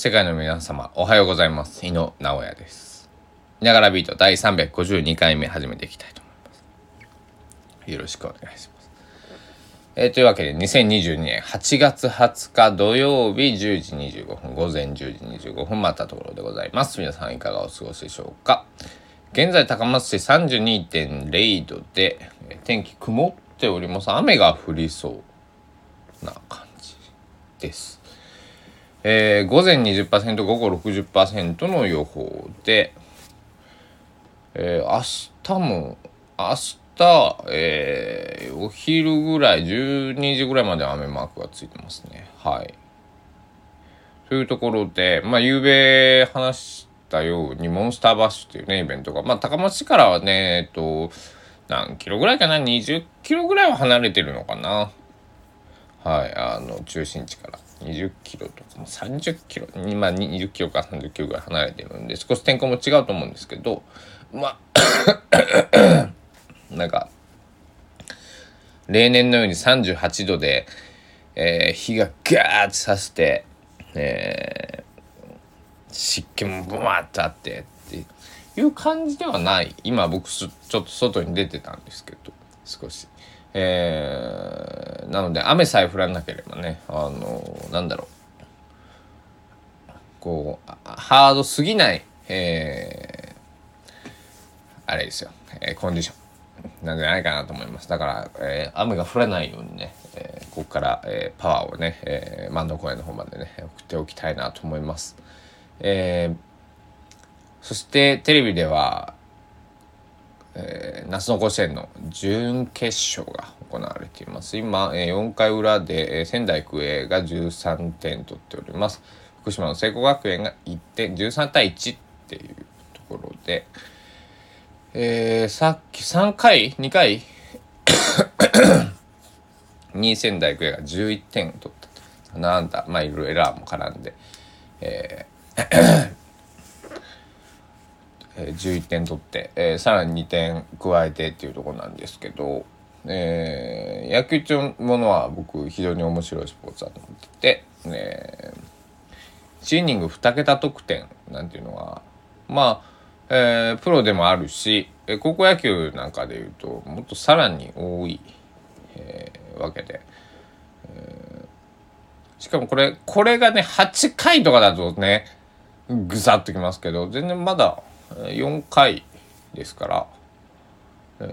世界の皆様、おはようございます。井野直哉です。ながらビート第352回目始めていきたいと思います。よろしくお願いします。えーというわけで、2022年8月20日土曜日10時25分、午前10時25分、待ったところでございます。皆さんいかがお過ごしでしょうか。現在、高松市32.0度で、天気曇っております。雨が降りそうな感じです。えー午前20%午後60%の予報で、えー明日も明日、えーお昼ぐらい12時ぐらいまで雨マークがついてますね。はい。というところでまあ昨べ話したようにモンスターバッシュっていうねイベントがまあ高松市からはねえっと何キロぐらいかな？20キロぐらいは離れてるのかな？はい、あの中心地から。20キロとか30キロまあ20キロか30キロぐらい離れてるんで少し天候も違うと思うんですけどまあ なんか例年のように38度で、えー火がガーッとさして、えー湿気もブワーッとあってっていう感じではない今僕ちょっと外に出てたんですけど少し。えーなので雨さえ降らなければねあのなんだろう。こうハードすぎない、えーあれですよ、えーコンディション。なんじゃないかなと思います。だから、えー雨が降らないようにね、えーここから、えーパワーをね、えー、万能公園の方までね送っておきたいなと思います、えーそしてテレビではえー夏の甲子園の準決勝が行われています。今、えー4回裏で、えー仙台育英が13点取っております。福島の聖光学園が1点13対1っていうところで、えーさっき3回2回に仙台育英が11点取ったなんだまあいろいろエラーも絡んで、えーえ11点取って、えーさらに2点加えてっていうとこなんですけど、えー野球っていうものは僕非常に面白いスポーツだと思ってて、え1イニング2桁得点なんていうのはまあ、えープロでもあるし高校野球なんかでいうともっとさらに多い、えーわけで。えしかもこれこれがね8回とかだとねぐさっときますけど全然まだ4回ですから、え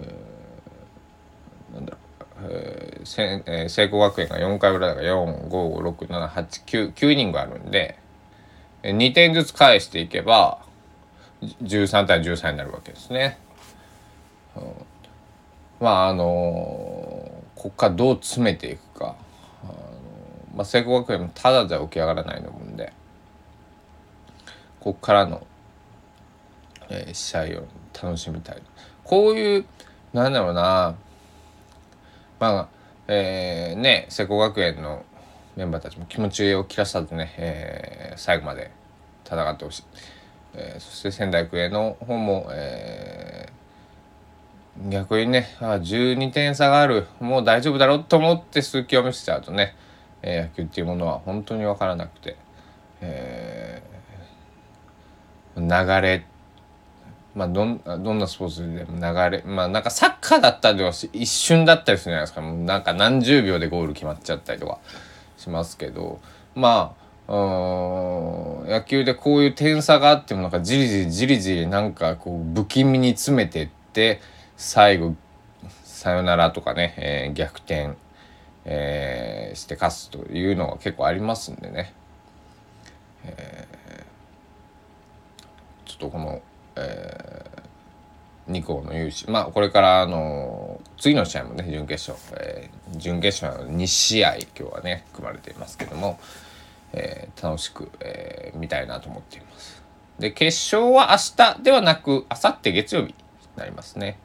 ーなんだろう、えーせえー聖光学園が4回裏だから4567899 9イニングあるんでえー2点ずつ返していけば13対13になるわけですね。うんまああのーここからどう詰めていくか。あのまあ、聖光学園もただじゃ起き上がらないと思うんでここからのえー試合を楽しみたい。こういうなんだろうな。まあえーね聖光学園のメンバーたちも気持ちを切らさずね、えー最後まで戦ってほしい、えーそして仙台育英の方も、えー逆にねあ12点差があるもう大丈夫だろうと思って数球を見せちゃうとね、えー野球っていうものは本当に分からなくて、えー流れまあどんどんなスポーツでも流れまあなんかサッカーだったりはし一瞬だったりするじゃないですか。もうなんか何十秒でゴール決まっちゃったりとかしますけど。まあうん野球でこういう点差があってもなんかじりじりじりじりなんかこう不気味に詰めてって最後サヨナラとかね、えー逆転、えーして勝つというのが結構ありますんでね。え、ちょっとこの、え2校の優勝まあこれからあの次の試合もね準決勝、えー準決勝の2試合今日はね組まれていますけども、えー楽しく、えー見たいなと思っています。で決勝は明日ではなく明後日月曜日になりますね。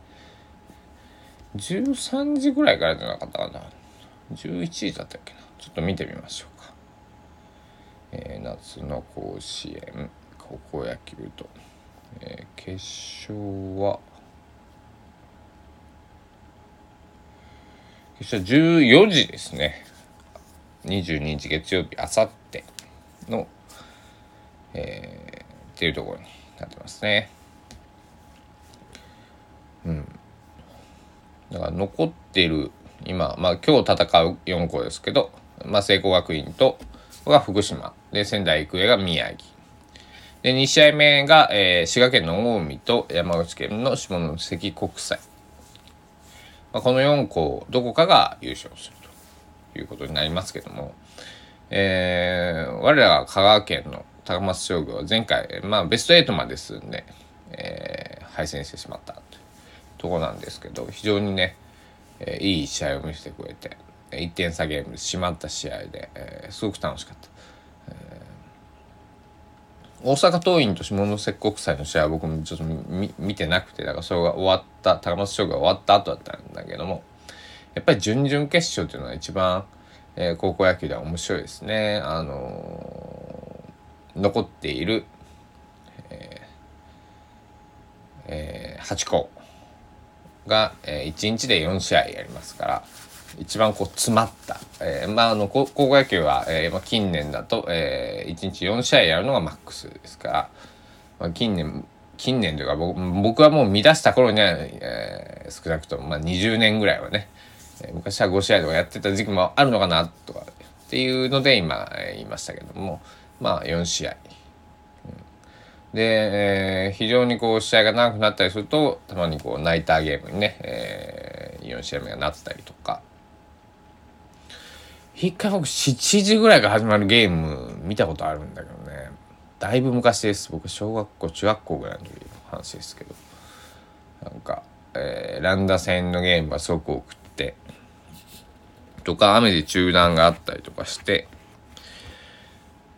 13時ぐらいからじゃなかったかな11時だったっけなちょっと見てみましょうか。えー夏の甲子園高校野球と、えー決勝は決勝14時ですね22日月曜日あさっての、えー、っていうところになってますね。うん。だから残ってる今、まあ今日戦う4校ですけど、まあ聖光学院とが福島で仙台育英が宮城で2試合目が、えー、滋賀県の近江と山口県の下関国際、まあ、この4校どこかが優勝するということになりますけども、えー、我らが香川県の高松商業は前回、まあ、ベスト8まで進んで、えー、敗戦してしまったというところなんですけど非常にね、えー、いい試合を見せてくれて1点差ゲームで締まった試合で、えー、すごく楽しかった。大阪桐蔭と下関国際の試合は僕もちょっと見てなくてだからそれが終わった高松商業が終わった後だったんだけどもやっぱり準々決勝っていうのは一番、えー、高校野球では面白いですね。あのー、残っている、えーえー、8校が、えー、1日で4試合やりますから。一番こう詰まった、えー、まああの高校野球は、えーまあ、近年だと、えー、1日4試合やるのがマックスですから、まあ、近年近年というか僕僕はもう見出した頃には、えー、少なくとも、まあ、20年ぐらいはね、えー、昔は5試合とかやってた時期もあるのかなとかっていうので今、えー、言いましたけどもまあ4試合。で、えー、非常にこう試合が長くなったりするとたまにこうナイターゲームにね、えー、4試合目がなったりとか一回僕7時ぐらいから始まるゲーム見たことあるんだけどね。だいぶ昔です。僕小学校中学校ぐらいの時の話ですけど。なんか、えー、ランダ戦のゲームがすごく多くって。とか雨で中断があったりとかして。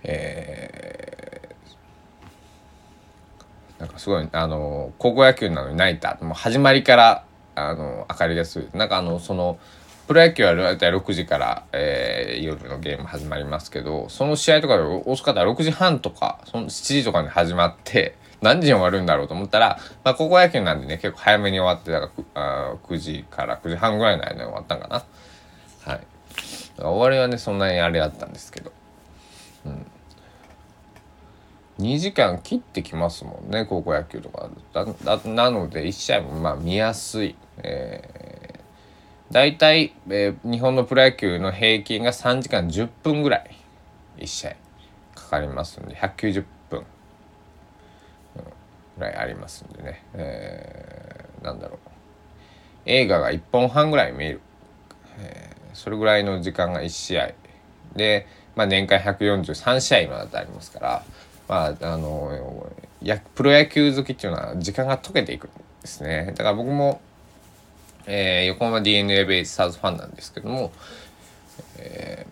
えー、なんかすごいあの高校野球なのに泣いた。もう始まりからあの明かりがするなんかあのそのプロ野球は大体6時から、えー、夜のゲーム始まりますけど、その試合とかで大阪では6時半とか、その7時とかに始まって、何時に終わるんだろうと思ったら、まあ、高校野球なんでね、結構早めに終わって、だからあ9時から9時半ぐらいの間に終わったんかな。はい。終わりはね、そんなにあれだったんですけど。うん。2時間切ってきますもんね、高校野球とかだなので、1試合もまあ見やすい。えー大体、えー、日本のプロ野球の平均が3時間10分ぐらい1試合かかりますんで190分、ぐらいありますんでね、えー、なんだろう。映画が1本半ぐらい見える、えー、それぐらいの時間が1試合。で、まあ、年間143試合今だとありますからまああのやプロ野球好きっていうのは時間が解けていくんですね。だから僕もえー、横浜 d n a ベイスターズファンなんですけども、え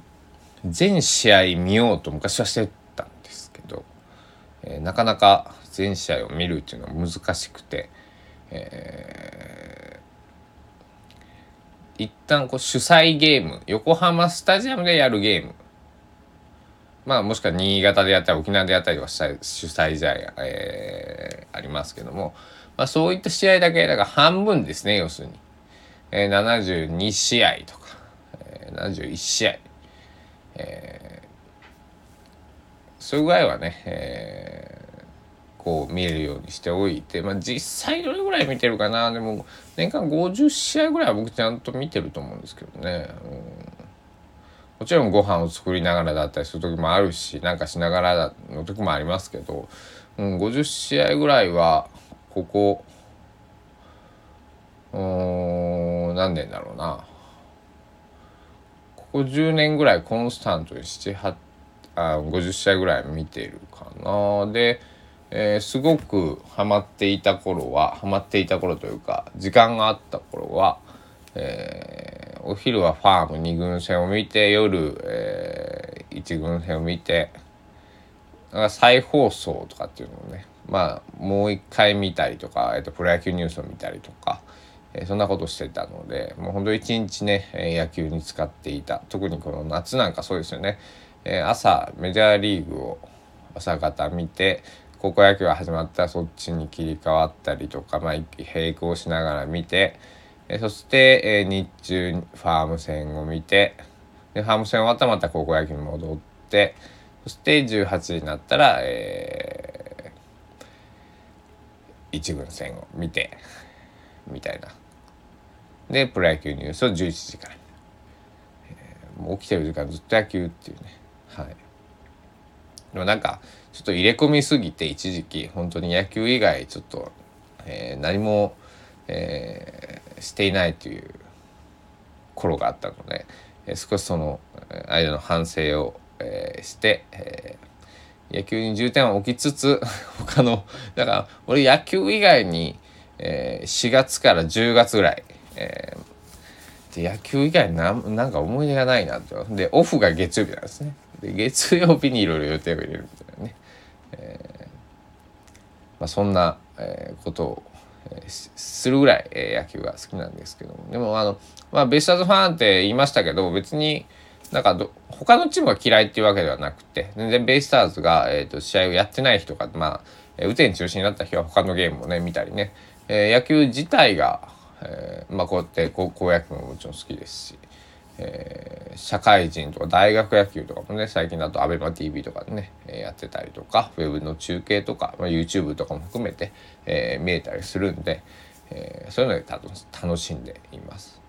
ー、全試合見ようと昔はしてたんですけど、えー、なかなか全試合を見るっていうのは難しくて、えー、一旦こう主催ゲーム横浜スタジアムでやるゲームまあもしくは新潟でやったり沖縄でやったりとか主催試合、えー、ありますけども、まあ、そういった試合だけだから半分ですね要するに。えー、72試合とか、えー、71試合、えー、それぐらいはね、えー、こう見えるようにしておいて、まあ、実際どれぐらい見てるかな。でも年間50試合ぐらいは僕ちゃんと見てると思うんですけどね。うん。もちろんご飯を作りながらだったりする時もあるしなんかしながらの時もありますけど、うん、50試合ぐらいはここうん何年だろうな。ここ10年ぐらいコンスタントに78あ50試合ぐらい見てるかな。で、えー、すごくハマっていた頃はハマっていた頃というか時間があった頃は、えー、お昼はファーム2軍戦を見て夜、えー、1軍戦を見て再放送とかっていうのをねまあもう一回見たりとか、えーとプロ野球ニュースを見たりとか、えそんなことしてたのでもうほんと一日ね野球に使っていた。特にこの夏なんかそうですよね、え朝メジャーリーグを朝方見て高校野球が始まったらそっちに切り替わったりとか、まあ、並行しながら見て、えそして、え日中ファーム戦を見てでファーム戦終わったらまた高校野球に戻ってそして18時になったら、え一軍戦を見てみたいな。でプロ野球ニュースを11時から、えー、もう起きてる時間ずっと野球っていうね。はい。でもなんかちょっと入れ込みすぎて一時期本当に野球以外ちょっと、えー、何も、えー、していないという頃があったので、えー、少しその間の反省を、えー、して、えー、野球に重点を置きつつ 他のだから俺野球以外に、えー、4月から10月ぐらい、えー、で野球以外なんなんか思い出がないなとでオフが月曜日なんですね。で月曜日にいろいろ予定を入れるみたいなね、えーまあ、そんな、えー、ことをするぐらい、えー、野球が好きなんですけども。でもあの、まあ、ベイスターズファンって言いましたけど別になんかど他のチームが嫌いっていうわけではなくて全然ベイスターズが、えーと、試合をやってない日とかまあ雨天中止になった日は他のゲームもね見たりね、えー、野球自体が、えー、まあこうやって高校野球ももちろん好きですし、えー、社会人とか大学野球とかもね最近だと ABEMATV とかでね、えー、やってたりとかウェブの中継とか、まあ、YouTube とかも含めて、えー、見えたりするんで、えー、そういうので楽しんでいます。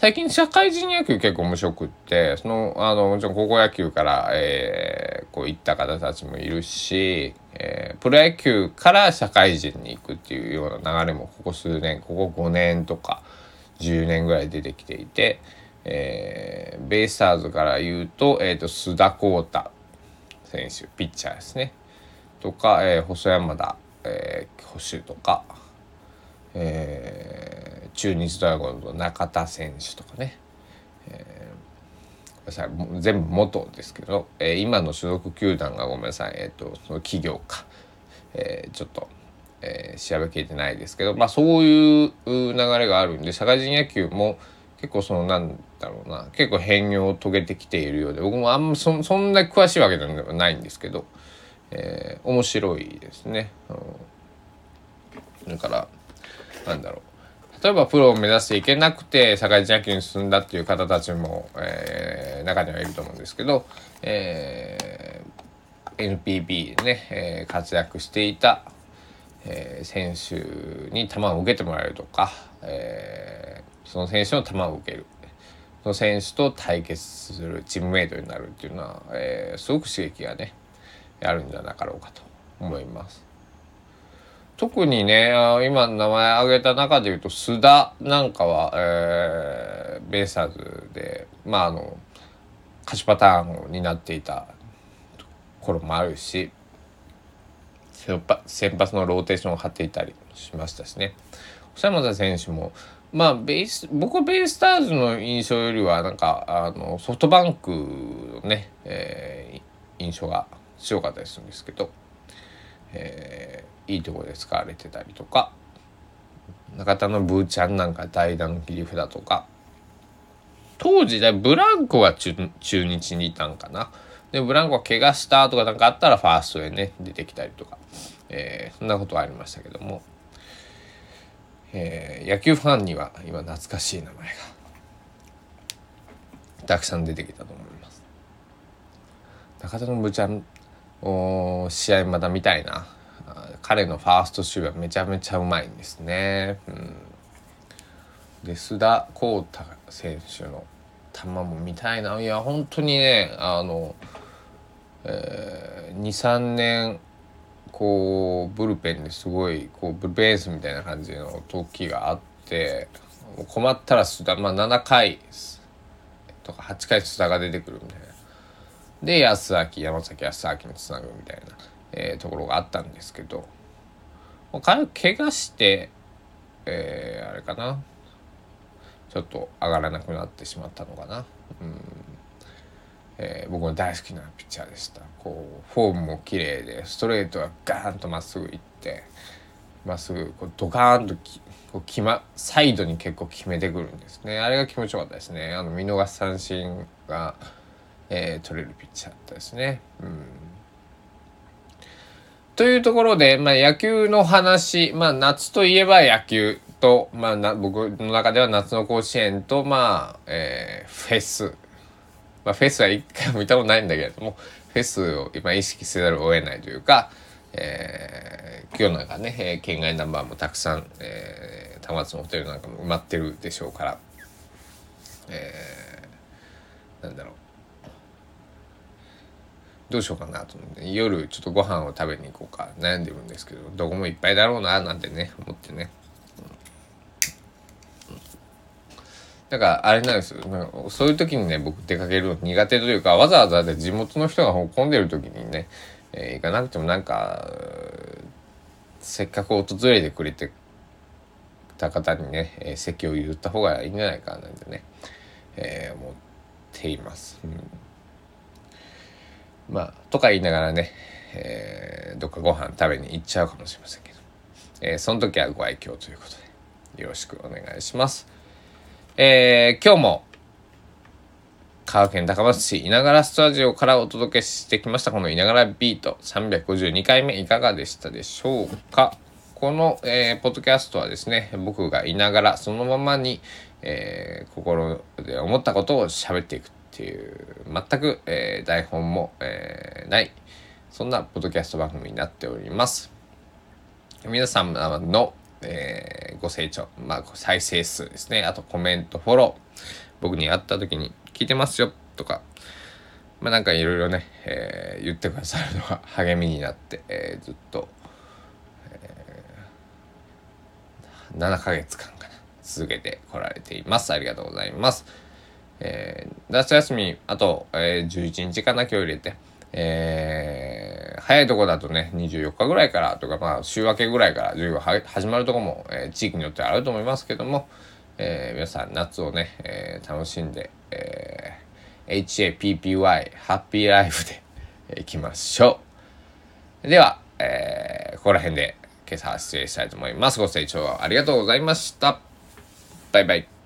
最近社会人野球結構面白くってそのあのもちろん高校野球から、えー、こういった方たちもいるし、えー、プロ野球から社会人に行くっていうような流れもここ数年ここ5年とか10年ぐらい出てきていて、えー、ベイスターズから言うと,、えーと、須田幸太選手ピッチャーですねとか、えー、細山田、えー、捕手とか。えー、中日ドラゴンズの中田選手とかね、えー、ごめんなさい全部元ですけど、えー、今の所属球団がごめんなさい、えーと、その企業か、えー、ちょっと、えー、調べきれてないですけど、まあ、そういう流れがあるんで社会人野球も結構そのなんだろうな結構変容を遂げてきているようで僕もあんまそそんな詳しいわけではないんですけど、えー、面白いですね。うん、だからなんだろう。例えばプロを目指していけなくて社会人野球に進んだっていう方たちも、えー、中にはいると思うんですけど、えー、NPB でね、えー、活躍していた、えー、選手に球を受けてもらえるとか、えー、その選手の球を受けるその選手と対決するチームメイトになるっていうのは、えー、すごく刺激がねあるんじゃなかろうかと思います。特にね今名前挙げた中で言うと須田なんかは、えー、ベイスターズでまああの勝ちパターンを担っていた頃もあるし先発のローテーションを張っていたりしましたしね。細山田選手もまあベース僕はベイスターズの印象よりはなんかあのソフトバンクのね、えー、印象が強かったりするんですけど、えーいいとこで使われてたりとか。中田のブーちゃんなんか代打の切り札とか。当時でブランコが中日にいたんかな。でブランコが怪我したとかなんかあったらファーストへね出てきたりとか、えー、そんなことはありましたけども、えー、野球ファンには今懐かしい名前が。たくさん出てきたと思います。中田のブーちゃんお試合まだ見たいな。彼のファーストシューはめちゃめちゃうまいんですね。うん、で須田幸太選手の球も見たいないや本当にねあの、えー、23年こうブルペンですごいこうブルペンスみたいな感じの時があって困ったら須田まあ7回とか8回須田が出てくるみたいな。で安明山崎康明につなぐみたいな、えー、ところがあったんですけど彼怪我して、えー、あれかな。ちょっと上がらなくなってしまったのかな、うん。えー、僕の大好きなピッチャーでした。こうフォームも綺麗でストレートはガーンとまっすぐいってまっすぐこうドカーンとこう決まサイドに結構決めてくるんですね。あれが気持ちよかったですね。あの見逃し三振が、えー、取れるピッチャーだったですね。うん。というところで、まあ、野球の話、まあ、夏といえば野球と、まあ、僕の中では夏の甲子園と、まあえー、フェス、まあ、フェスは一回も見たことないんだけれどもフェスを今意識せざるを得ないというか、えー、今日なんかね、えー、県外ナンバーもたくさん、えー、田松のホテルなんかも埋まってるでしょうから、えー、なんだろう。どうしようかなと思って。夜ちょっとご飯を食べに行こうか。悩んでるんですけどどこもいっぱいだろうななんてね思ってね、だからあれなんですよ。そういう時にね僕出かけるの苦手というかわざわざで地元の人が混んでる時にね、えー、行かなくてもなんかせっかく訪れてくれてた方にね、えー、席を譲った方がいいんじゃないかなんてね、えー、思っています。うん。まあとか言いながらね、えー、どっかご飯食べに行っちゃうかもしれませんけど、えー、その時はご愛嬌ということでよろしくお願いします。えー、今日も香川県高松市稲柄スタジオからお届けしてきましたこの稲柄ビート352回目いかがでしたでしょうか？この、えー、ポッドキャストはですね僕がいながらそのままに、えー、心で思ったことを喋っていく。っていう全く、えー、台本も、えー、ないそんなポッドキャスト番組になっております。皆様の、えー、ご清聴、まあ、再生数ですね。あとコメントフォロー僕に会った時に聞いてますよとかまあなんかいろいろね、えー、言ってくださるのが励みになって、えー、ずっと、えー、7ヶ月間かな続けてこられています。ありがとうございます。えー、夏休み、あと、えー、11日かな、今日入れて。えー、早いとこだとね、24日ぐらいからとか、まあ、週明けぐらいから授業始まるとこも、えー、地域によってあると思いますけども、えー、皆さん夏をね、えー、楽しんで、えー、HAPPY、ハッピーライフでいきましょう。では、えー、ここら辺で今朝失礼したいと思います。ご清聴ありがとうございました。バイバイ。